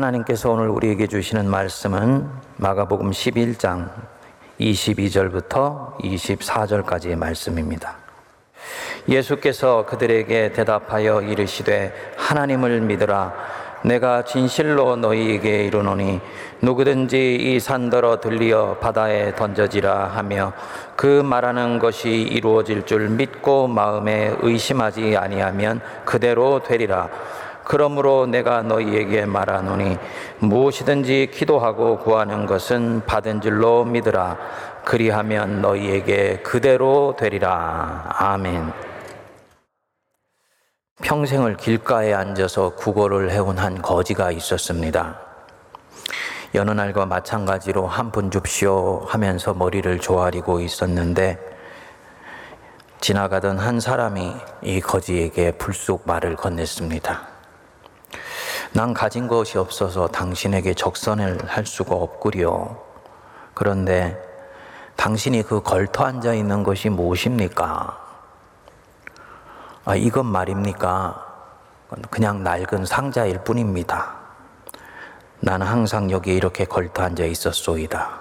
하나님께서 오늘 우리에게 주시는 말씀은 마가복음 11장 22절부터 24절까지의 말씀입니다. 예수께서 그들에게 대답하여 이르시되 하나님을 믿으라 내가 진실로 너희에게 이르노니 누구든지 이 산더러 들리어 바다에 던져지라 하며 그 말하는 것이 이루어질 줄 믿고 마음에 의심하지 아니하면 그대로 되리라 그러므로 내가 너희에게 말하노니 무엇이든지 기도하고 구하는 것은 받은 줄로 믿으라 그리하면 너희에게 그대로 되리라 아멘 평생을 길가에 앉아서 구걸을 해온 한 거지가 있었습니다. 여느 날과 마찬가지로 한 푼 줍시오 하면서 머리를 조아리고 있었는데 지나가던 한 사람이 이 거지에게 불쑥 말을 건넸습니다. 난 가진 것이 없어서 당신에게 적선을 할 수가 없구려. 그런데 당신이 그 걸터 앉아 있는 것이 무엇입니까? 아, 이건 말입니까? 그냥 낡은 상자일 뿐입니다. 나는 항상 여기에 이렇게 걸터 앉아 있었소이다.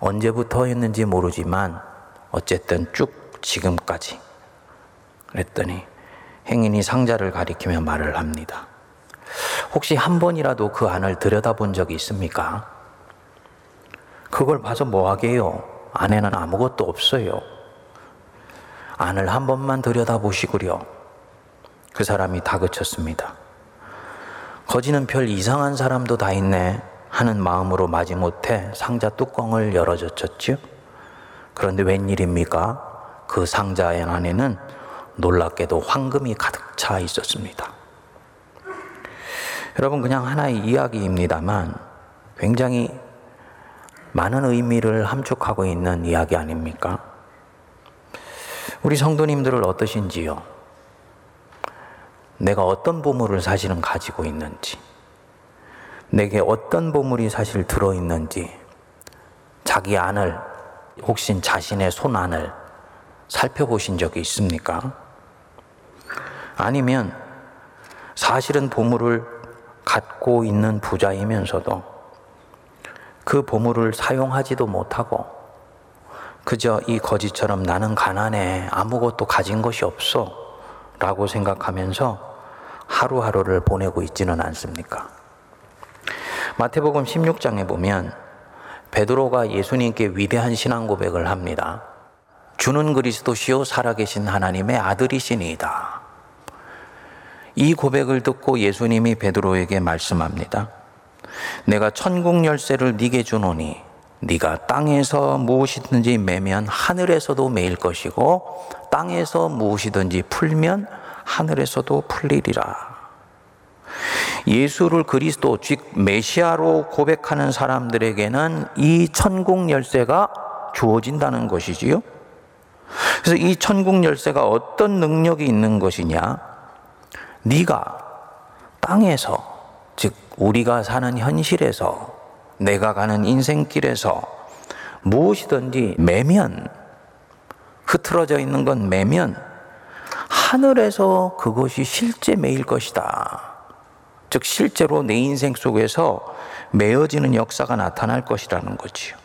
언제부터였는지 모르지만 어쨌든 쭉 지금까지. 그랬더니 행인이 상자를 가리키며 말을 합니다. 혹시 한 번이라도 그 안을 들여다본 적이 있습니까? 그걸 봐서 뭐 하게요? 안에는 아무것도 없어요. 안을 한 번만 들여다보시구려. 그 사람이 다그쳤습니다. 거지는 별 이상한 사람도 다 있네 하는 마음으로 마지못해 상자 뚜껑을 열어젖혔죠. 그런데 웬일입니까? 그 상자 안에는 놀랍게도 황금이 가득 차 있었습니다. 여러분, 그냥 하나의 이야기입니다만 굉장히 많은 의미를 함축하고 있는 이야기 아닙니까? 우리 성도님들은 어떠신지요? 내가 어떤 보물을 사실은 가지고 있는지, 내게 어떤 보물이 사실 들어있는지, 자기 안을, 혹시 자신의 손 안을 살펴보신 적이 있습니까? 아니면 사실은 보물을 갖고 있는 부자이면서도 그 보물을 사용하지도 못하고 그저 이 거지처럼 나는 가난해. 아무것도 가진 것이 없어. 라고 생각하면서 하루하루를 보내고 있지는 않습니까? 마태복음 16장에 보면 베드로가 예수님께 위대한 신앙 고백을 합니다. 주는 그리스도시요 살아계신 하나님의 아들이시니이다. 이 고백을 듣고 예수님이 베드로에게 말씀합니다. 내가 천국 열쇠를 네게 주노니 네가 땅에서 무엇이든지 매면 하늘에서도 매일 것이고 땅에서 무엇이든지 풀면 하늘에서도 풀리리라. 예수를 그리스도 즉 메시아로 고백하는 사람들에게는 이 천국 열쇠가 주어진다는 것이지요. 그래서 이 천국 열쇠가 어떤 능력이 있는 것이냐? 네가 땅에서 즉 우리가 사는 현실에서 내가 가는 인생길에서 무엇이든지 매면 흐트러져 있는 건 매면 하늘에서 그것이 실제 매일 것이다. 즉 실제로 내 인생 속에서 매어지는 역사가 나타날 것이라는 거지요.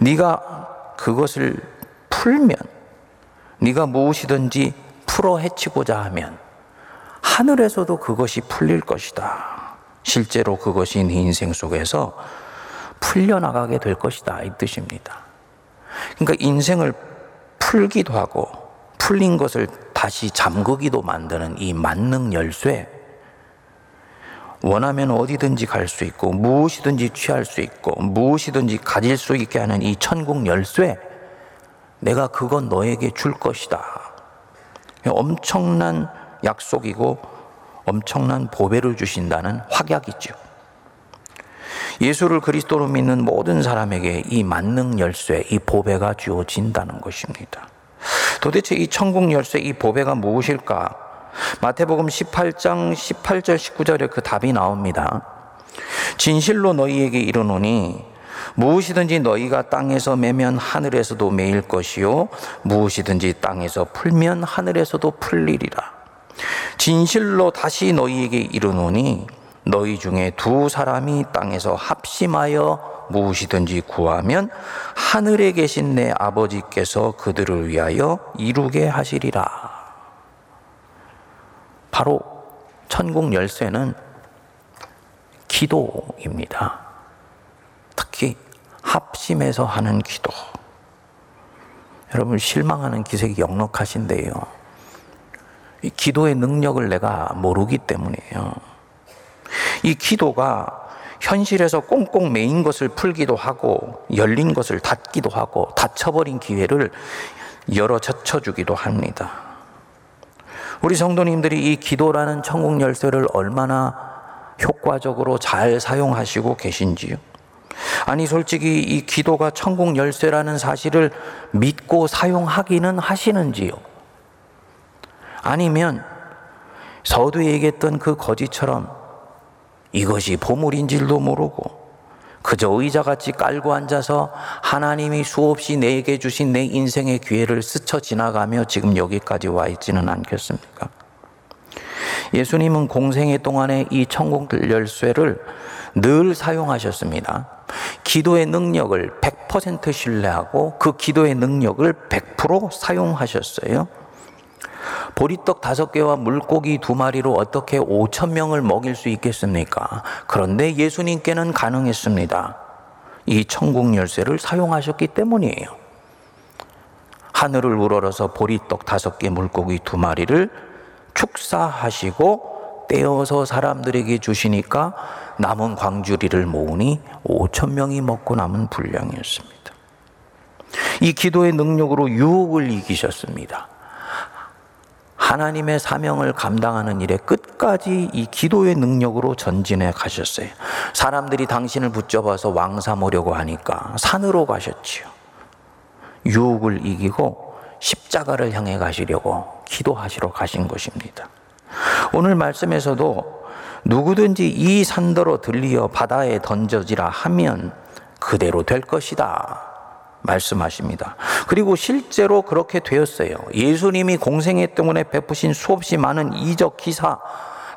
네가 그것을 풀면 네가 무엇이든지 풀어 헤치고자 하면 하늘에서도 그것이 풀릴 것이다. 실제로 그것이 네 인생 속에서 풀려나가게 될 것이다. 이 뜻입니다. 그러니까 인생을 풀기도 하고 풀린 것을 다시 잠그기도 만드는 이 만능 열쇠. 원하면 어디든지 갈 수 있고 무엇이든지 취할 수 있고 무엇이든지 가질 수 있게 하는 이 천국 열쇠. 내가 그건 너에게 줄 것이다. 엄청난 약속이고 엄청난 보배를 주신다는 확약이죠. 예수를 그리스도로 믿는 모든 사람에게 이 만능 열쇠, 이 보배가 주어진다는 것입니다. 도대체 이 천국 열쇠, 이 보배가 무엇일까? 마태복음 18장 18절 19절에 그 답이 나옵니다. 진실로 너희에게 이르노니 무엇이든지 너희가 땅에서 매면 하늘에서도 매일 것이요 무엇이든지 땅에서 풀면 하늘에서도 풀리리라. 진실로 다시 너희에게 이르노니 너희 중에 두 사람이 땅에서 합심하여 무엇이든지 구하면 하늘에 계신 내 아버지께서 그들을 위하여 이루게 하시리라. 바로 천국 열쇠는 기도입니다. 특히 합심해서 하는 기도. 여러분 실망하는 기색이 역력하신데요. 이 기도의 능력을 내가 모르기 때문이에요. 이 기도가 현실에서 꽁꽁 매인 것을 풀기도 하고 열린 것을 닫기도 하고 닫혀버린 기회를 열어 젖혀주기도 합니다. 우리 성도님들이 이 기도라는 천국 열쇠를 얼마나 효과적으로 잘 사용하시고 계신지요? 아니, 솔직히 이 기도가 천국 열쇠라는 사실을 믿고 사용하기는 하시는지요? 아니면 서두에 얘기했던 그 거지처럼 이것이 보물인 줄도 모르고 그저 의자같이 깔고 앉아서 하나님이 수없이 내게 주신 내 인생의 기회를 스쳐 지나가며 지금 여기까지 와 있지는 않겠습니까? 예수님은 공생애 동안에 이 천국 열쇠를 늘 사용하셨습니다. 기도의 능력을 100% 신뢰하고 그 기도의 능력을 100% 사용하셨어요. 보리떡 다섯 개와 물고기 두 마리로 어떻게 5천 명을 먹일 수 있겠습니까? 그런데 예수님께는 가능했습니다. 이 천국 열쇠를 사용하셨기 때문이에요. 하늘을 우러러서 보리떡 다섯 개, 물고기 두 마리를 축사하시고 떼어서 사람들에게 주시니까 남은 광주리를 모으니 5천 명이 먹고 남은 분량이었습니다. 이 기도의 능력으로 유혹을 이기셨습니다. 하나님의 사명을 감당하는 일에 끝까지 이 기도의 능력으로 전진해 가셨어요. 사람들이 당신을 붙잡아서 왕 삼으려고 하니까 산으로 가셨지요. 유혹을 이기고 십자가를 향해 가시려고 기도하시러 가신 것입니다. 오늘 말씀에서도 누구든지 이 산더러 들리어 바다에 던져지라 하면 그대로 될 것이다. 말씀하십니다. 그리고 실제로 그렇게 되었어요. 예수님이 공생애 때문에 베푸신 수없이 많은 이적 기사,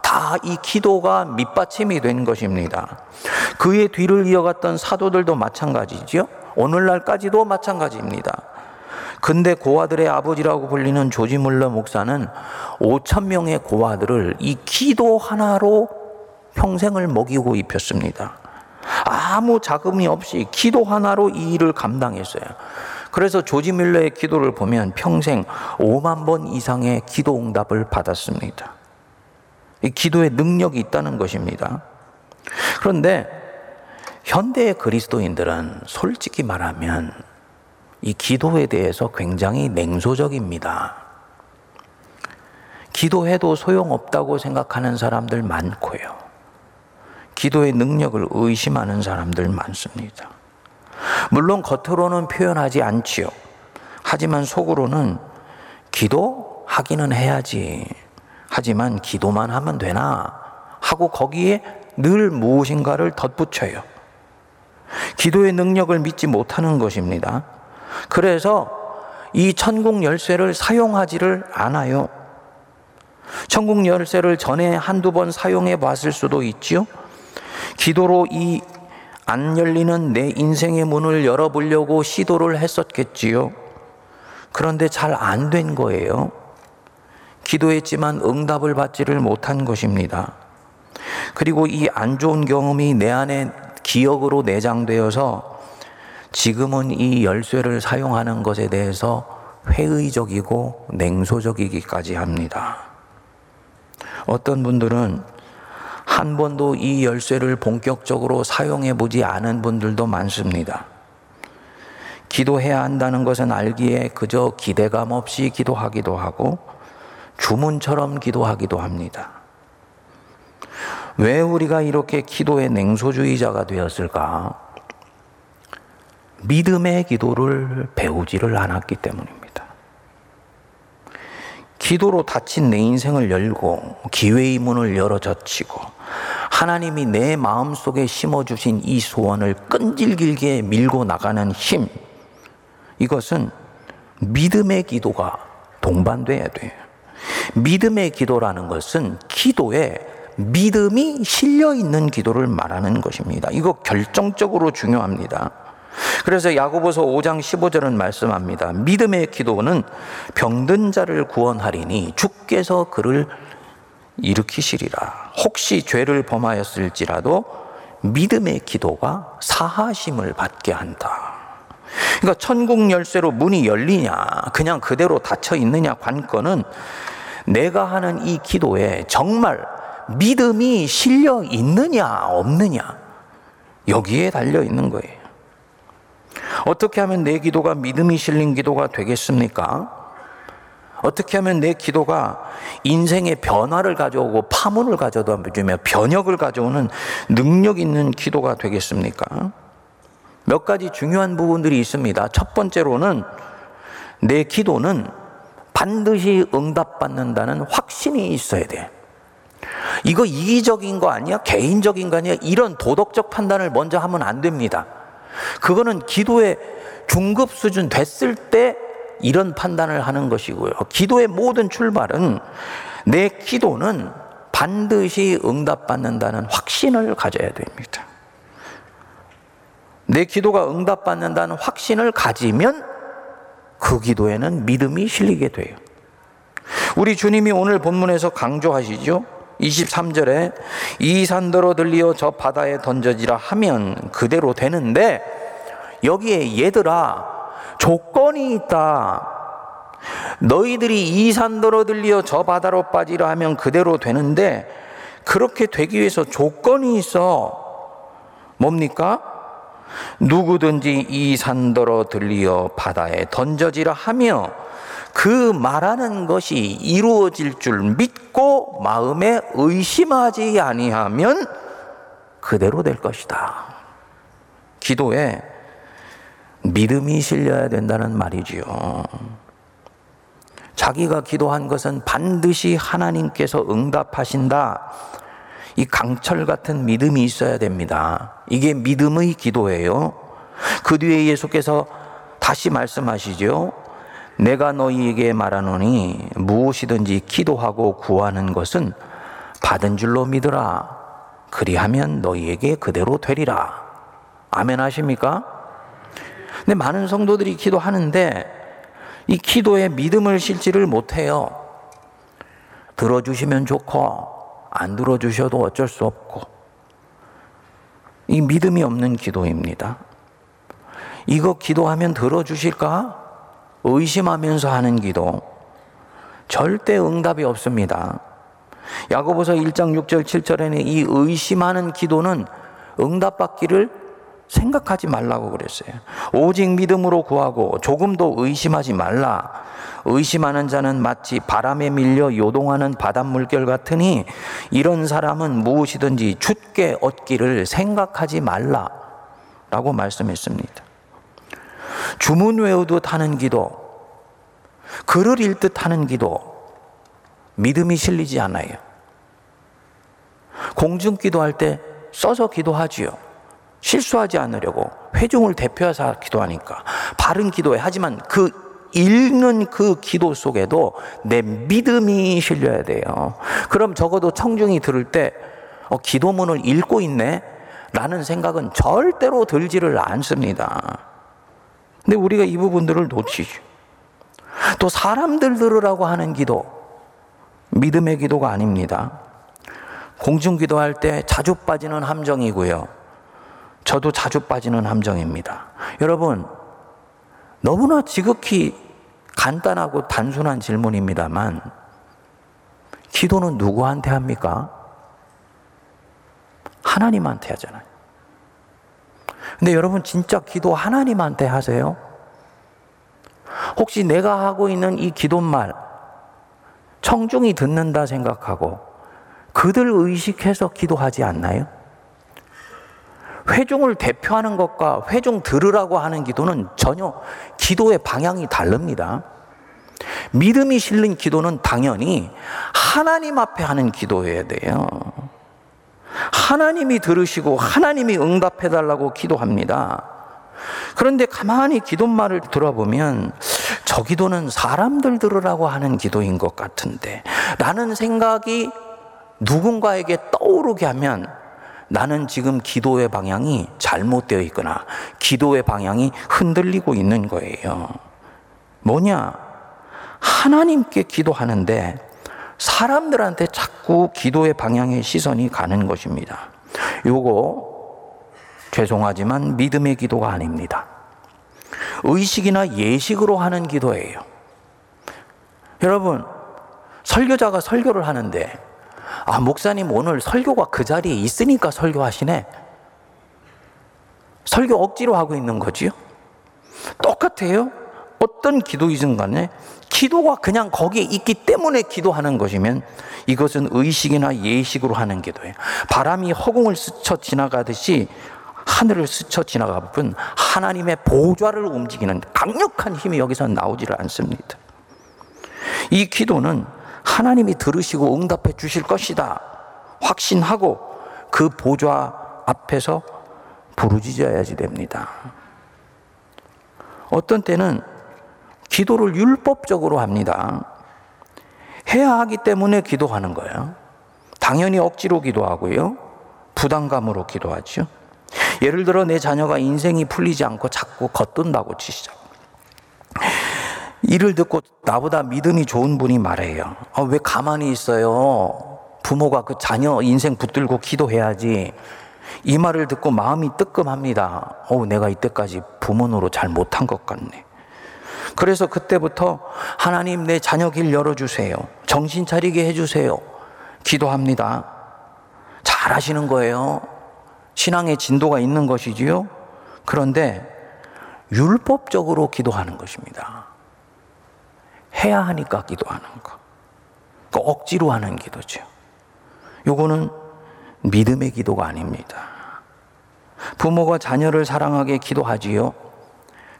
다 이 기도가 밑받침이 된 것입니다. 그의 뒤를 이어갔던 사도들도 마찬가지죠. 오늘날까지도 마찬가지입니다. 근데 고아들의 아버지라고 불리는 조지 물러 목사는 5천 명의 고아들을 이 기도 하나로 평생을 먹이고 입혔습니다. 아무 자금이 없이 기도 하나로 이 일을 감당했어요. 그래서 조지 밀러의 기도를 보면 평생 5만 번 이상의 기도 응답을 받았습니다. 이 기도의 능력이 있다는 것입니다. 그런데 현대의 그리스도인들은 솔직히 말하면 이 기도에 대해서 굉장히 냉소적입니다. 기도해도 소용없다고 생각하는 사람들 많고요. 기도의 능력을 의심하는 사람들 많습니다. 물론 겉으로는 표현하지 않지요. 하지만 속으로는 기도하기는 해야지. 하지만 기도만 하면 되나? 하고 거기에 늘 무엇인가를 덧붙여요. 기도의 능력을 믿지 못하는 것입니다. 그래서 이 천국 열쇠를 사용하지를 않아요. 천국 열쇠를 전에 한두 번 사용해 봤을 수도 있지요. 기도로 이 안 열리는 내 인생의 문을 열어보려고 시도를 했었겠지요. 그런데 잘 안 된 거예요. 기도했지만 응답을 받지를 못한 것입니다. 그리고 이 안 좋은 경험이 내 안에 기억으로 내장되어서 지금은 이 열쇠를 사용하는 것에 대해서 회의적이고 냉소적이기까지 합니다. 어떤 분들은 한 번도 이 열쇠를 본격적으로 사용해 보지 않은 분들도 많습니다. 기도해야 한다는 것은 알기에 그저 기대감 없이 기도하기도 하고 주문처럼 기도하기도 합니다. 왜 우리가 이렇게 기도의 냉소주의자가 되었을까? 믿음의 기도를 배우지를 않았기 때문입니다. 기도로 닫힌 내 인생을 열고 기회의 문을 열어 젖히고 하나님이 내 마음 속에 심어 주신 이 소원을 끈질기게 밀고 나가는 힘 이것은 믿음의 기도가 동반돼야 돼요. 믿음의 기도라는 것은 기도의 믿음이 실려 있는 기도를 말하는 것입니다. 이거 결정적으로 중요합니다. 그래서 야고보서 5장 15절은 말씀합니다. 믿음의 기도는 병든 자를 구원하리니 주께서 그를 일으키시리라. 혹시 죄를 범하였을지라도 믿음의 기도가 사하심을 받게 한다. 그러니까 천국 열쇠로 문이 열리냐, 그냥 그대로 닫혀 있느냐 관건은 내가 하는 이 기도에 정말 믿음이 실려 있느냐, 없느냐, 여기에 달려 있는 거예요. 어떻게 하면 내 기도가 믿음이 실린 기도가 되겠습니까? 어떻게 하면 내 기도가 인생의 변화를 가져오고 파문을 가져다 주며 변혁을 가져오는 능력 있는 기도가 되겠습니까? 몇 가지 중요한 부분들이 있습니다. 첫 번째로는 내 기도는 반드시 응답받는다는 확신이 있어야 돼. 이거 이기적인 거 아니야? 개인적인 거 아니야? 이런 도덕적 판단을 먼저 하면 안 됩니다. 그거는 기도의 중급 수준 됐을 때 이런 판단을 하는 것이고요. 기도의 모든 출발은 내 기도는 반드시 응답받는다는 확신을 가져야 됩니다. 내 기도가 응답받는다는 확신을 가지면 그 기도에는 믿음이 실리게 돼요. 우리 주님이 오늘 본문에서 강조하시죠. 23절에 이 산더러 들리어 저 바다에 던져지라 하면 그대로 되는데 여기에 얘들아 조건이 있다. 너희들이 이 산더러 들리어 저 바다로 빠지라 하면 그대로 되는데 그렇게 되기 위해서 조건이 있어. 뭡니까? 누구든지 이 산더러 들리어 바다에 던져지라 하며 그 말하는 것이 이루어질 줄 믿고 마음에 의심하지 아니하면 그대로 될 것이다. 기도에 믿음이 실려야 된다는 말이지요. 자기가 기도한 것은 반드시 하나님께서 응답하신다. 이 강철 같은 믿음이 있어야 됩니다. 이게 믿음의 기도예요. 그 뒤에 예수께서 다시 말씀하시죠. 내가 너희에게 말하노니 무엇이든지 기도하고 구하는 것은 받은 줄로 믿으라. 그리하면 너희에게 그대로 되리라. 아멘 하십니까? 근데 많은 성도들이 기도하는데 이 기도에 믿음을 실지를 못해요. 들어주시면 좋고 안 들어주셔도 어쩔 수 없고 이 믿음이 없는 기도입니다. 이거 기도하면 들어주실까? 의심하면서 하는 기도 절대 응답이 없습니다. 야고보서 1장 6절 7절에는 이 의심하는 기도는 응답받기를 생각하지 말라고 그랬어요. 오직 믿음으로 구하고 조금도 의심하지 말라. 의심하는 자는 마치 바람에 밀려 요동하는 바닷물결 같으니 이런 사람은 무엇이든지 죽게 얻기를 생각하지 말라. 라고 말씀했습니다. 주문 외우듯 하는 기도, 글을 읽듯 하는 기도, 믿음이 실리지 않아요. 공중 기도할 때 써서 기도하지요. 실수하지 않으려고 회중을 대표해서 기도하니까 바른 기도에 하지만 그 읽는 그 기도 속에도 내 믿음이 실려야 돼요. 그럼 적어도 청중이 들을 때 어, 기도문을 읽고 있네 라는 생각은 절대로 들지를 않습니다. 근데 우리가 이 부분들을 놓치죠. 또 사람들 들으라고 하는 기도, 믿음의 기도가 아닙니다. 공중 기도할 때 자주 빠지는 함정이고요. 저도 자주 빠지는 함정입니다. 여러분, 너무나 지극히 간단하고 단순한 질문입니다만, 기도는 누구한테 합니까? 하나님한테 하잖아요. 근데 여러분, 진짜 기도 하나님한테 하세요? 혹시 내가 하고 있는 이 기도말, 청중이 듣는다 생각하고, 그들 의식해서 기도하지 않나요? 회중을 대표하는 것과 회중 들으라고 하는 기도는 전혀 기도의 방향이 다릅니다. 믿음이 실린 기도는 당연히 하나님 앞에 하는 기도여야 돼요. 하나님이 들으시고 하나님이 응답해 달라고 기도합니다. 그런데 가만히 기도말을 들어보면 저 기도는 사람들 들으라고 하는 기도인 것 같은데 라는 생각이 누군가에게 떠오르게 하면 나는 지금 기도의 방향이 잘못되어 있거나 기도의 방향이 흔들리고 있는 거예요. 뭐냐? 하나님께 기도하는데 사람들한테 자꾸 기도의 방향의 시선이 가는 것입니다. 요거 죄송하지만 믿음의 기도가 아닙니다. 의식이나 예식으로 하는 기도예요. 여러분, 설교자가 설교를 하는데, 아, 목사님 오늘 설교가 그 자리에 있으니까 설교하시네. 설교 억지로 하고 있는 거지요? 똑같아요. 어떤 기도이든 간에 기도가 그냥 거기에 있기 때문에 기도하는 것이면 이것은 의식이나 예식으로 하는 기도예요. 바람이 허공을 스쳐 지나가듯이 하늘을 스쳐 지나가본 하나님의 보좌를 움직이는 강력한 힘이 여기서 나오지를 않습니다. 이 기도는 하나님이 들으시고 응답해 주실 것이다. 확신하고 그 보좌 앞에서 부르짖어야지 됩니다. 어떤 때는 기도를 율법적으로 합니다. 해야 하기 때문에 기도하는 거예요. 당연히 억지로 기도하고요. 부담감으로 기도하죠. 예를 들어 내 자녀가 인생이 풀리지 않고 자꾸 겉돈다고 치시죠. 이를 듣고 나보다 믿음이 좋은 분이 말해요. 아, 왜 가만히 있어요? 부모가 그 자녀 인생 붙들고 기도해야지. 이 말을 듣고 마음이 뜨끔합니다. 어, 내가 이때까지 부모 노로 잘 못한 것 같네. 그래서 그때부터 하나님 내 자녀 길 열어주세요. 정신 차리게 해주세요. 기도합니다. 잘 하시는 거예요. 신앙의 진도가 있는 것이지요. 그런데 율법적으로 기도하는 것입니다. 해야 하니까 기도하는 거. 그 억지로 하는 기도죠. 요거는 믿음의 기도가 아닙니다. 부모가 자녀를 사랑하게 기도하지요.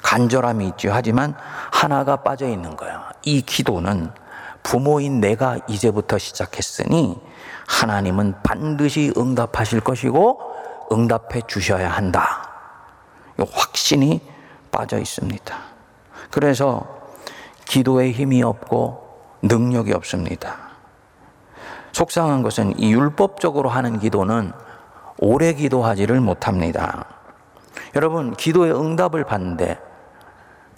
간절함이 있죠. 하지만 하나가 빠져 있는 거야. 이 기도는 부모인 내가 이제부터 시작했으니 하나님은 반드시 응답하실 것이고 응답해 주셔야 한다. 확신이 빠져 있습니다. 그래서 기도에 힘이 없고 능력이 없습니다. 속상한 것은 이 율법적으로 하는 기도는 오래 기도하지를 못합니다. 여러분, 기도의 응답을 받는데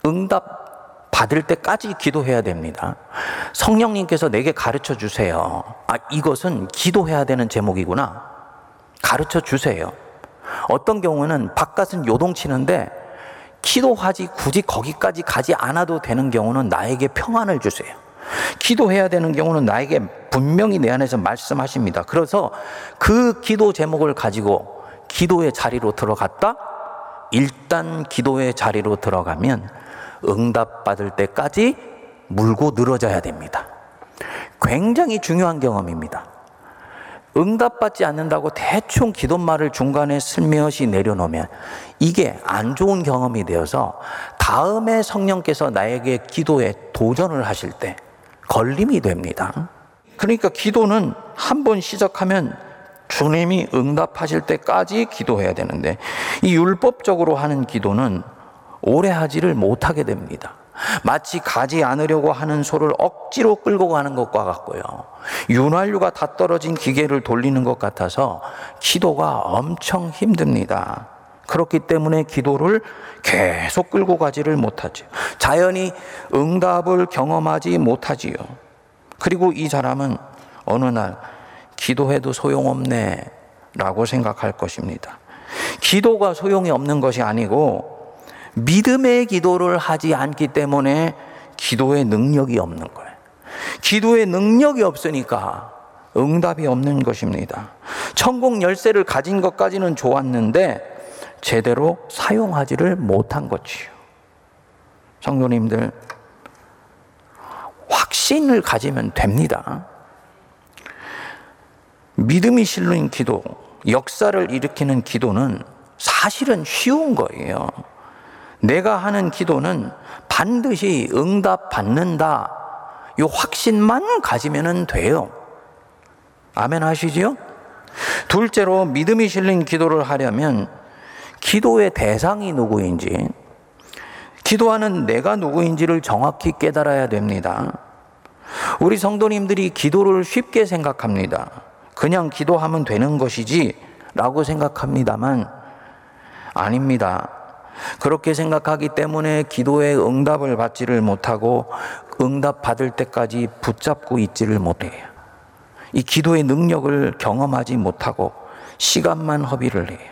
응답 받을 때까지 기도해야 됩니다. 성령님께서 내게 가르쳐 주세요. 아, 이것은 기도해야 되는 제목이구나. 가르쳐 주세요. 어떤 경우는 바깥은 요동치는데 기도하지 굳이 거기까지 가지 않아도 되는 경우는 나에게 평안을 주세요. 기도해야 되는 경우는 나에게 분명히 내 안에서 말씀하십니다. 그래서 그 기도 제목을 가지고 기도의 자리로 들어갔다? 일단 기도의 자리로 들어가면 응답받을 때까지 물고 늘어져야 됩니다. 굉장히 중요한 경험입니다. 응답받지 않는다고 대충 기도말을 중간에 슬며시 내려놓으면 이게 안 좋은 경험이 되어서 다음에 성령께서 나에게 기도에 도전을 하실 때 걸림이 됩니다. 그러니까 기도는 한 번 시작하면 주님이 응답하실 때까지 기도해야 되는데 이 율법적으로 하는 기도는 오래 하지를 못하게 됩니다. 마치 가지 않으려고 하는 소를 억지로 끌고 가는 것과 같고요. 윤활유가 다 떨어진 기계를 돌리는 것 같아서 기도가 엄청 힘듭니다. 그렇기 때문에 기도를 계속 끌고 가지를 못하죠. 자연히 응답을 경험하지 못하지요. 그리고 이 사람은 어느 날 기도해도 소용없네 라고 생각할 것입니다. 기도가 소용이 없는 것이 아니고 믿음의 기도를 하지 않기 때문에 기도의 능력이 없는 거예요. 기도의 능력이 없으니까 응답이 없는 것입니다. 천국 열쇠를 가진 것까지는 좋았는데 제대로 사용하지를 못한 것이요. 성도님들, 확신을 가지면 됩니다. 믿음이 실린 기도, 역사를 일으키는 기도는 사실은 쉬운 거예요. 내가 하는 기도는 반드시 응답 받는다. 요 확신만 가지면 돼요. 아멘 하시지요? 둘째로 믿음이 실린 기도를 하려면 기도의 대상이 누구인지, 기도하는 내가 누구인지를 정확히 깨달아야 됩니다. 우리 성도님들이 기도를 쉽게 생각합니다. 그냥 기도하면 되는 것이지 라고 생각합니다만 아닙니다. 그렇게 생각하기 때문에 기도의 응답을 받지를 못하고 응답 받을 때까지 붙잡고 있지를 못해요. 이 기도의 능력을 경험하지 못하고 시간만 허비를 해요.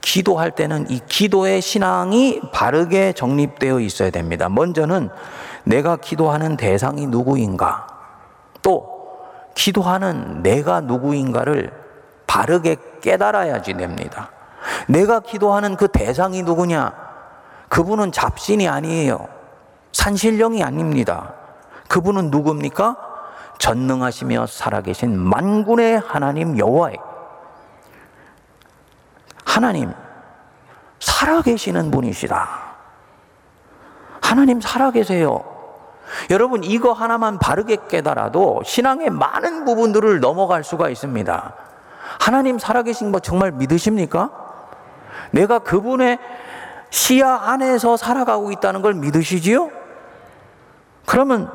기도할 때는 이 기도의 신앙이 바르게 정립되어 있어야 됩니다. 먼저는 내가 기도하는 대상이 누구인가, 또 기도하는 내가 누구인가를 바르게 깨달아야지 됩니다. 내가 기도하는 그 대상이 누구냐? 그분은 잡신이 아니에요. 산신령이 아닙니다. 그분은 누굽니까? 전능하시며 살아계신 만군의 하나님 여호와예 하나님 살아계시는 분이시다. 하나님 살아계세요. 여러분 이거 하나만 바르게 깨달아도 신앙의 많은 부분들을 넘어갈 수가 있습니다. 하나님 살아계신 거 정말 믿으십니까? 내가 그분의 시야 안에서 살아가고 있다는 걸 믿으시지요? 그러면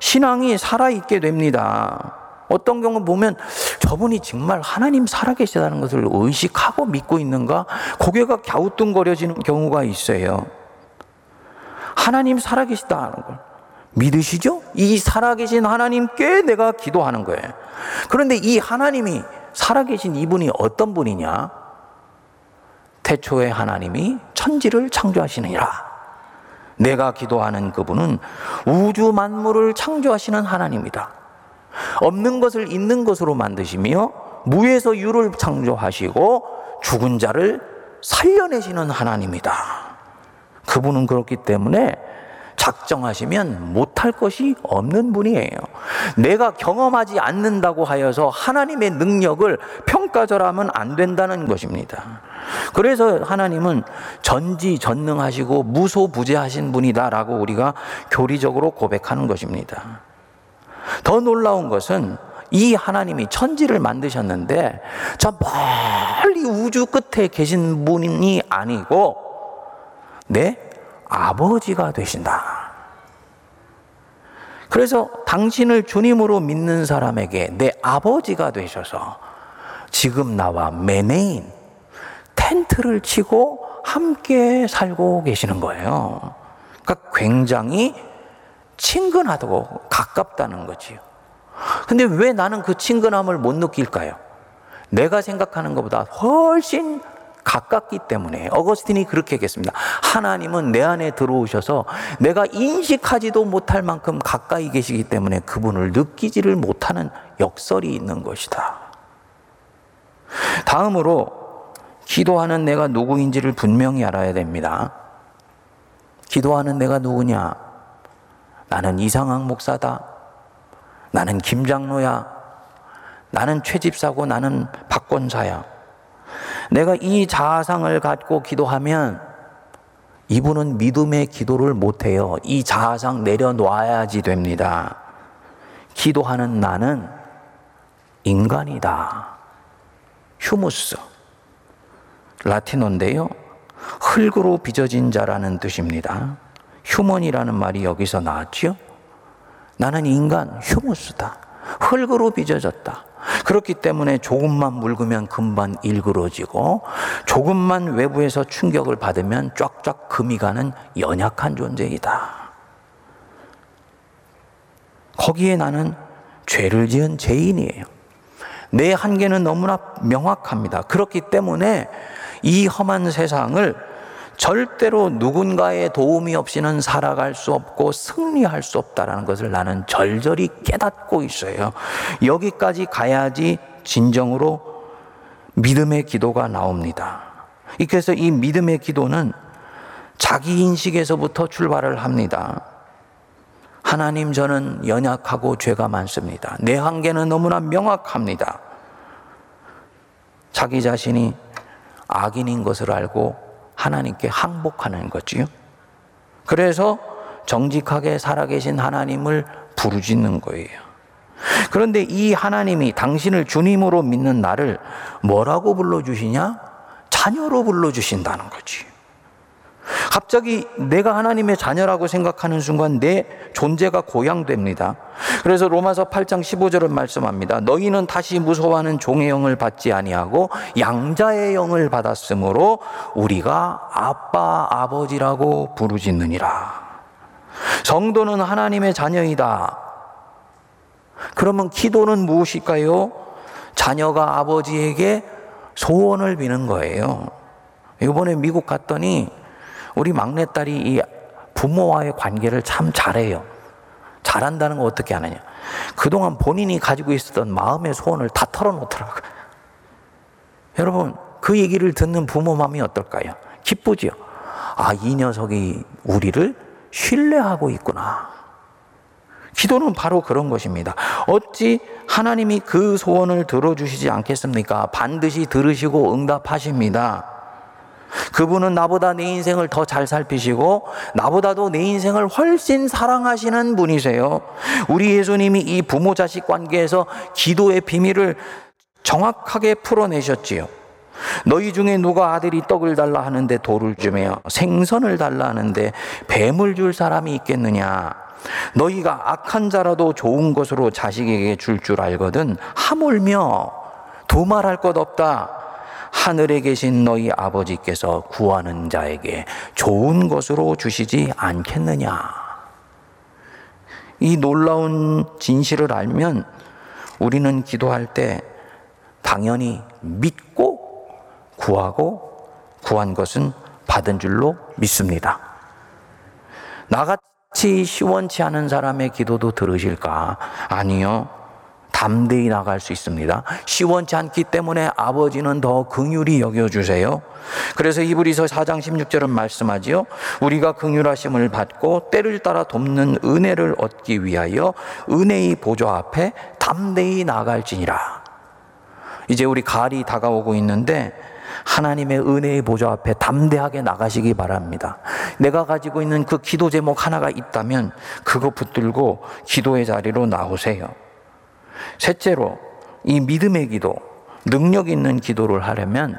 신앙이 살아있게 됩니다. 어떤 경우 보면 저분이 정말 하나님 살아계시다는 것을 의식하고 믿고 있는가? 고개가 갸우뚱거려지는 경우가 있어요. 하나님 살아계시다는 걸 믿으시죠? 이 살아계신 하나님께 내가 기도하는 거예요. 그런데 이 하나님이 살아계신 이분이 어떤 분이냐? 태초에 하나님이 천지를 창조하시느니라. 내가 기도하는 그분은 우주 만물을 창조하시는 하나님이다. 없는 것을 있는 것으로 만드시며 무에서 유를 창조하시고 죽은 자를 살려내시는 하나님이다. 그분은 그렇기 때문에 작정하시면 못할 것이 없는 분이에요. 내가 경험하지 않는다고 하여서 하나님의 능력을 평가절하면 안 된다는 것입니다. 그래서 하나님은 전지전능하시고 무소부재하신 분이다라고 우리가 교리적으로 고백하는 것입니다. 더 놀라운 것은 이 하나님이 천지를 만드셨는데 저 멀리 우주 끝에 계신 분이 아니고 내 아버지가 되신다. 그래서 당신을 주님으로 믿는 사람에게 내 아버지가 되셔서 지금 나와 매매인 텐트를 치고 함께 살고 계시는 거예요. 그러니까 굉장히 친근하다고 가깝다는 거지요. 근데 왜 나는 그 친근함을 못 느낄까요? 내가 생각하는 것보다 훨씬 가깝기 때문에 어거스틴이 그렇게 얘기했습니다. 하나님은 내 안에 들어오셔서 내가 인식하지도 못할 만큼 가까이 계시기 때문에 그분을 느끼지를 못하는 역설이 있는 것이다. 다음으로 기도하는 내가 누구인지를 분명히 알아야 됩니다. 기도하는 내가 누구냐? 나는 이상학 목사다. 나는 김장로야. 나는 최집사고 나는 박권사야. 내가 이 자아상을 갖고 기도하면 이분은 믿음의 기도를 못해요. 이 자아상 내려놔야지 됩니다. 기도하는 나는 인간이다. 휴무스. 라틴어인데요. 흙으로 빚어진 자라는 뜻입니다. 휴먼이라는 말이 여기서 나왔지요. 나는 인간, 휴무스다. 흙으로 빚어졌다. 그렇기 때문에 조금만 묽으면 금방 일그러지고 조금만 외부에서 충격을 받으면 쫙쫙 금이 가는 연약한 존재이다. 거기에 나는 죄를 지은 죄인이에요. 내 한계는 너무나 명확합니다. 그렇기 때문에 이 험한 세상을 절대로 누군가의 도움이 없이는 살아갈 수 없고 승리할 수 없다라는 것을 나는 절절히 깨닫고 있어요. 여기까지 가야지 진정으로 믿음의 기도가 나옵니다. 그래서 이 믿음의 기도는 자기 인식에서부터 출발을 합니다. 하나님, 저는 연약하고 죄가 많습니다. 내 한계는 너무나 명확합니다. 자기 자신이 악인인 것을 알고 하나님께 항복하는 거지요. 그래서 정직하게 살아계신 하나님을 부르짖는 거예요. 그런데 이 하나님이 당신을 주님으로 믿는 나를 뭐라고 불러주시냐? 자녀로 불러주신다는 거지. 갑자기 내가 하나님의 자녀라고 생각하는 순간 내 존재가 고양됩니다. 그래서 로마서 8장 15절은 말씀합니다. 너희는 다시 무서워하는 종의 영을 받지 아니하고 양자의 영을 받았으므로 우리가 아빠 아버지라고 부르짖느니라. 성도는 하나님의 자녀이다. 그러면 기도는 무엇일까요? 자녀가 아버지에게 소원을 비는 거예요. 이번에 미국 갔더니 우리 막내딸이 이 부모와의 관계를 참 잘해요. 잘한다는 거 어떻게 하느냐. 그동안 본인이 가지고 있었던 마음의 소원을 다 털어놓더라고요. 여러분, 그 얘기를 듣는 부모 마음이 어떨까요? 기쁘죠? 아, 이 녀석이 우리를 신뢰하고 있구나. 기도는 바로 그런 것입니다. 어찌 하나님이 그 소원을 들어주시지 않겠습니까? 반드시 들으시고 응답하십니다. 그분은 나보다 내 인생을 더 잘 살피시고 나보다도 내 인생을 훨씬 사랑하시는 분이세요. 우리 예수님이 이 부모 자식 관계에서 기도의 비밀을 정확하게 풀어내셨지요. 너희 중에 누가 아들이 떡을 달라 하는데 돌을 주며 생선을 달라 하는데 뱀을 줄 사람이 있겠느냐? 너희가 악한 자라도 좋은 것으로 자식에게 줄줄 줄 알거든 하물며 두말할 것 없다. 하늘에 계신 너희 아버지께서 구하는 자에게 좋은 것으로 주시지 않겠느냐. 이 놀라운 진실을 알면 우리는 기도할 때 당연히 믿고 구하고 구한 것은 받은 줄로 믿습니다. 나같이 시원치 않은 사람의 기도도 들으실까? 아니요. 담대히 나갈 수 있습니다. 시원치 않기 때문에 아버지는 더 긍휼히 여겨주세요. 그래서 이브리서 4장 16절은 말씀하지요. 우리가 긍휼하심을 받고 때를 따라 돕는 은혜를 얻기 위하여 은혜의 보좌 앞에 담대히 나갈지니라. 이제 우리 가을이 다가오고 있는데 하나님의 은혜의 보좌 앞에 담대하게 나가시기 바랍니다. 내가 가지고 있는 그 기도 제목 하나가 있다면 그거 붙들고 기도의 자리로 나오세요. 셋째로 이 믿음의 기도, 능력 있는 기도를 하려면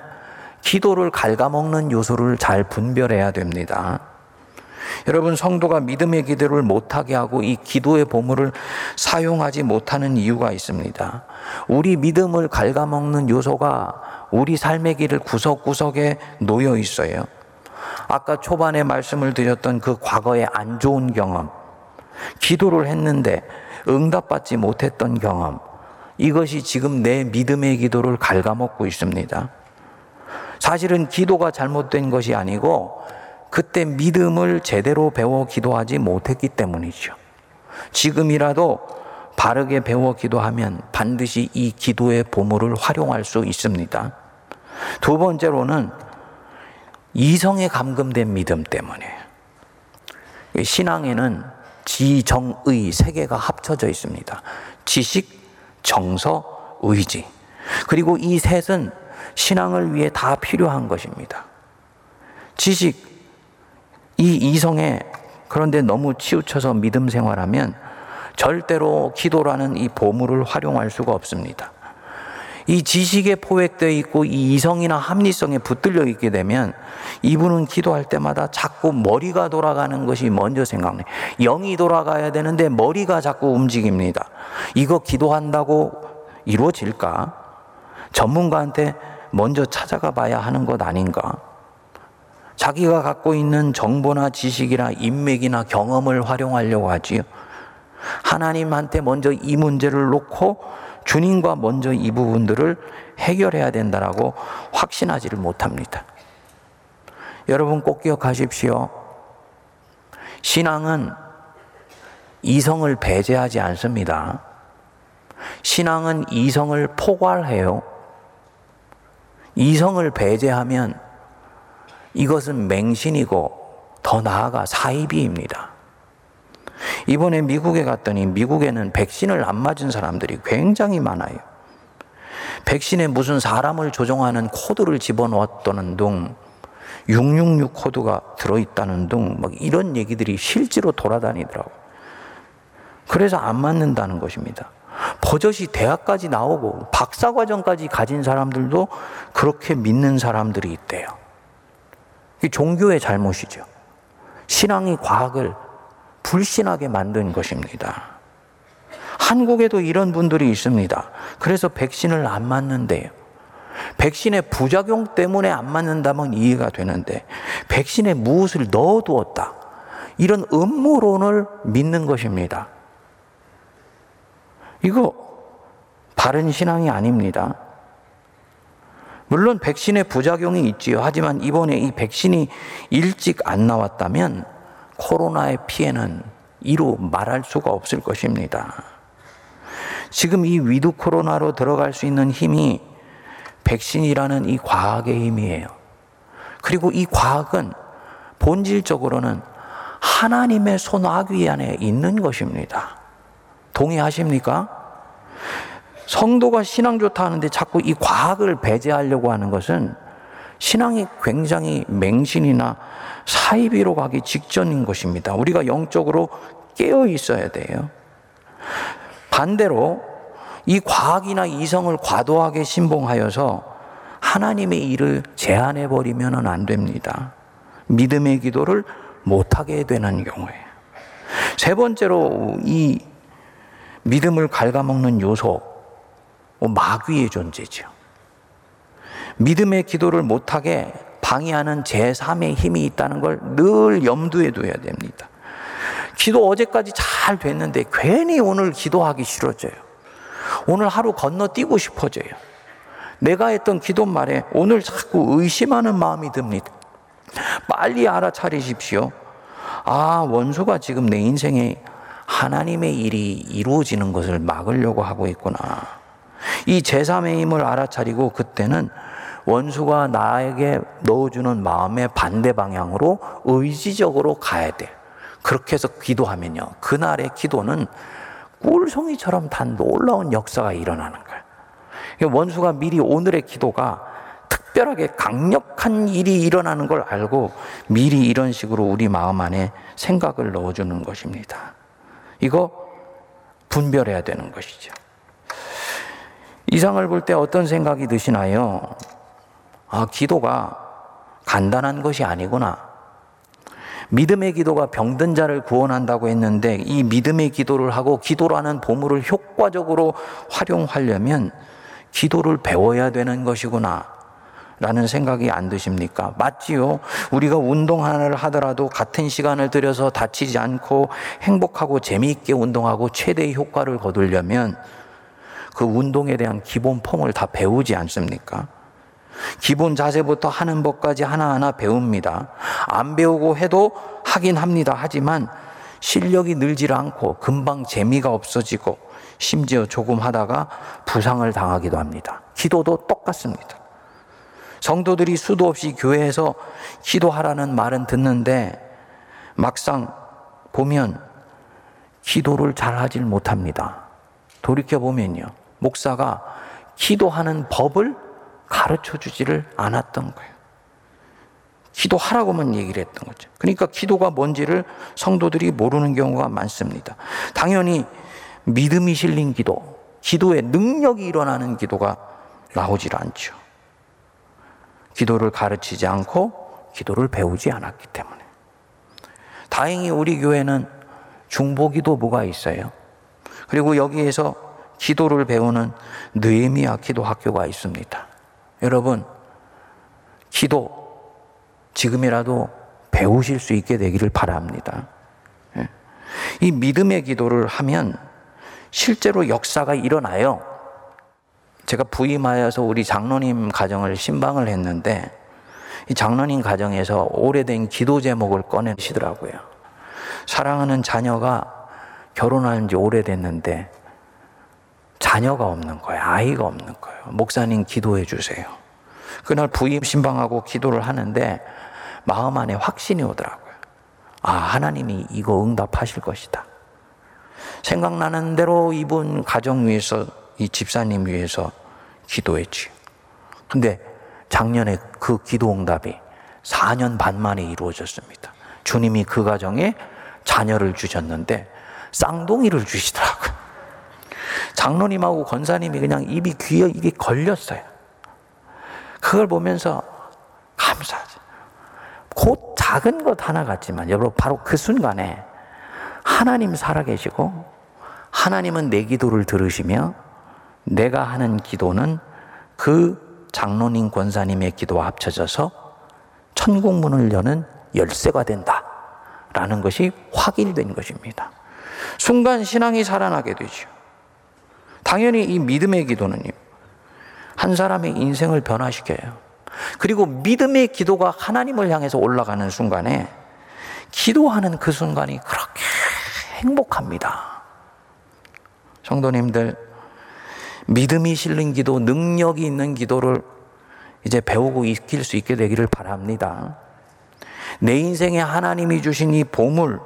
기도를 갉아먹는 요소를 잘 분별해야 됩니다. 여러분, 성도가 믿음의 기도를 못하게 하고 이 기도의 보물을 사용하지 못하는 이유가 있습니다. 우리 믿음을 갉아먹는 요소가 우리 삶의 길을 구석구석에 놓여 있어요. 아까 초반에 말씀을 드렸던 그 과거의 안 좋은 경험, 기도를 했는데 응답받지 못했던 경험, 이것이 지금 내 믿음의 기도를 갉아먹고 있습니다. 사실은 기도가 잘못된 것이 아니고 그때 믿음을 제대로 배워 기도하지 못했기 때문이죠. 지금이라도 바르게 배워 기도하면 반드시 이 기도의 보물을 활용할 수 있습니다. 두 번째로는 이성에 감금된 믿음 때문에 신앙에는 지정의 세 개가 합쳐져 있습니다. 지식, 정서, 의지. 그리고 이 셋은 신앙을 위해 다 필요한 것입니다. 지식, 이 이성에 그런데 너무 치우쳐서 믿음 생활하면 절대로 기도라는 이 보물을 활용할 수가 없습니다. 이 지식에 포획되어 있고 이 이성이나 합리성에 붙들려 있게 되면 이분은 기도할 때마다 자꾸 머리가 돌아가는 것이 먼저 생각나. 영이 돌아가야 되는데 머리가 자꾸 움직입니다. 이거 기도한다고 이루어질까? 전문가한테 먼저 찾아가 봐야 하는 것 아닌가? 자기가 갖고 있는 정보나 지식이나 인맥이나 경험을 활용하려고 하지요. 하나님한테 먼저 이 문제를 놓고 주님과 먼저 이 부분들을 해결해야 된다라고 확신하지를 못합니다. 여러분 꼭 기억하십시오. 신앙은 이성을 배제하지 않습니다. 신앙은 이성을 포괄해요. 이성을 배제하면 이것은 맹신이고 더 나아가 사이비입니다. 이번에 미국에 갔더니 미국에는 백신을 안 맞은 사람들이 굉장히 많아요. 백신에 무슨 사람을 조종하는 코드를 집어넣었다는 등, 666 코드가 들어있다는 등, 막 이런 얘기들이 실제로 돌아다니더라고. 그래서 안 맞는다는 것입니다. 버젓이 대학까지 나오고 박사과정까지 가진 사람들도 그렇게 믿는 사람들이 있대요. 이 종교의 잘못이죠. 신앙이 과학을 불신하게 만든 것입니다. 한국에도 이런 분들이 있습니다. 그래서 백신을 안 맞는데요. 백신의 부작용 때문에 안 맞는다면 이해가 되는데, 백신에 무엇을 넣어두었다. 이런 음모론을 믿는 것입니다. 이거 바른 신앙이 아닙니다. 물론 백신의 부작용이 있지요. 하지만 이번에 이 백신이 일찍 안 나왔다면 코로나의 피해는 이루 말할 수가 없을 것입니다. 지금 이 위드 코로나로 들어갈 수 있는 힘이 백신이라는 이 과학의 힘이에요. 그리고 이 과학은 본질적으로는 하나님의 손아귀 안에 있는 것입니다. 동의하십니까? 성도가 신앙 좋다 하는데 자꾸 이 과학을 배제하려고 하는 것은 신앙이 굉장히 맹신이나 사이비로 가기 직전인 것입니다. 우리가 영적으로 깨어 있어야 돼요. 반대로 이 과학이나 이성을 과도하게 신봉하여서 하나님의 일을 제한해 버리면 안 됩니다. 믿음의 기도를 못하게 되는 경우에. 세 번째로 이 믿음을 갉아먹는 요소, 뭐 마귀의 존재죠. 믿음의 기도를 못하게 방해하는 제3의 힘이 있다는 걸 늘 염두에 둬야 됩니다. 기도 어제까지 잘 됐는데 괜히 오늘 기도하기 싫어져요. 오늘 하루 건너뛰고 싶어져요. 내가 했던 기도 말에 오늘 자꾸 의심하는 마음이 듭니다. 빨리 알아차리십시오. 아, 원수가 지금 내 인생에 하나님의 일이 이루어지는 것을 막으려고 하고 있구나. 이 제3의 힘을 알아차리고 그때는 원수가 나에게 넣어주는 마음의 반대 방향으로 의지적으로 가야 돼. 그렇게 해서 기도하면요. 그날의 기도는 꿀송이처럼 단 놀라운 역사가 일어나는 거예요. 원수가 미리 오늘의 기도가 특별하게 강력한 일이 일어나는 걸 알고 미리 이런 식으로 우리 마음 안에 생각을 넣어주는 것입니다. 이거 분별해야 되는 것이죠. 이상을 볼 때 어떤 생각이 드시나요? 아, 기도가 간단한 것이 아니구나. 믿음의 기도가 병든 자를 구원한다고 했는데 이 믿음의 기도를 하고 기도라는 보물을 효과적으로 활용하려면 기도를 배워야 되는 것이구나. 라는 생각이 안 드십니까? 맞지요? 우리가 운동 하나를 하더라도 같은 시간을 들여서 다치지 않고 행복하고 재미있게 운동하고 최대의 효과를 거두려면 그 운동에 대한 기본 폼을 다 배우지 않습니까? 기본 자세부터 하는 법까지 하나하나 배웁니다. 안 배우고 해도 하긴 합니다. 하지만 실력이 늘질 않고 금방 재미가 없어지고 심지어 조금 하다가 부상을 당하기도 합니다. 기도도 똑같습니다. 성도들이 수도 없이 교회에서 기도하라는 말은 듣는데 막상 보면 기도를 잘 하질 못합니다. 돌이켜보면요. 목사가 기도하는 법을 가르쳐 주지를 않았던 거예요. 기도하라고만 얘기를 했던 거죠. 그러니까 기도가 뭔지를 성도들이 모르는 경우가 많습니다. 당연히 믿음이 실린 기도, 기도의 능력이 일어나는 기도가 나오질 않죠. 기도를 가르치지 않고 기도를 배우지 않았기 때문에. 다행히 우리 교회는 중보기도부가 있어요. 그리고 여기에서 기도를 배우는 느헤미야 기도 학교가 있습니다. 여러분, 기도 지금이라도 배우실 수 있게 되기를 바랍니다. 예. 이 믿음의 기도를 하면 실제로 역사가 일어나요. 제가 부임하여서 우리 장로님 가정을 신방을 했는데 이 장로님 가정에서 오래된 기도 제목을 꺼내시더라고요. 사랑하는 자녀가 결혼한 지 오래됐는데 자녀가 없는 거예요. 아이가 없는 거예요. 목사님 기도해 주세요. 그날 부임 신방하고 기도를 하는데 마음 안에 확신이 오더라고요. 아, 하나님이 이거 응답하실 것이다. 생각나는 대로 이분 가정 위해서 이 집사님 위해서 기도했지. 근데 작년에 그 기도 응답이 4년 반 만에 이루어졌습니다. 주님이 그 가정에 자녀를 주셨는데 쌍둥이를 주시더라고요. 장로님하고 권사님이 그냥 입이 귀에 이게 걸렸어요. 그걸 보면서 감사하죠. 곧 작은 것 하나 같지만 여러분 바로 그 순간에 하나님 살아계시고 하나님은 내 기도를 들으시며 내가 하는 기도는 그 장로님 권사님의 기도와 합쳐져서 천국 문을 여는 열쇠가 된다. 라는 것이 확인된 것입니다. 순간 신앙이 살아나게 되죠. 당연히 이 믿음의 기도는요. 한 사람의 인생을 변화시켜요. 그리고 믿음의 기도가 하나님을 향해서 올라가는 순간에 기도하는 그 순간이 그렇게 행복합니다. 성도님들, 믿음이 실린 기도, 능력이 있는 기도를 이제 배우고 익힐 수 있게 되기를 바랍니다. 내 인생에 하나님이 주신 이 보물,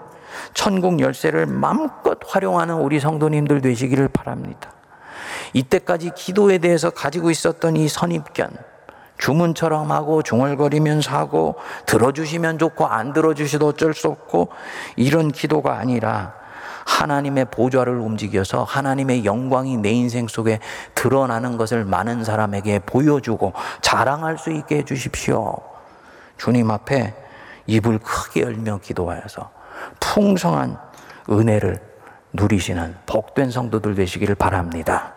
천국 열쇠를 마음껏 활용하는 우리 성도님들 되시기를 바랍니다. 이때까지 기도에 대해서 가지고 있었던 이 선입견, 주문처럼 하고 중얼거리면서 하고 들어주시면 좋고 안 들어주셔도 어쩔 수 없고 이런 기도가 아니라 하나님의 보좌를 움직여서 하나님의 영광이 내 인생 속에 드러나는 것을 많은 사람에게 보여주고 자랑할 수 있게 해주십시오. 주님 앞에 입을 크게 열며 기도하여서 풍성한 은혜를 누리시는 복된 성도들 되시기를 바랍니다.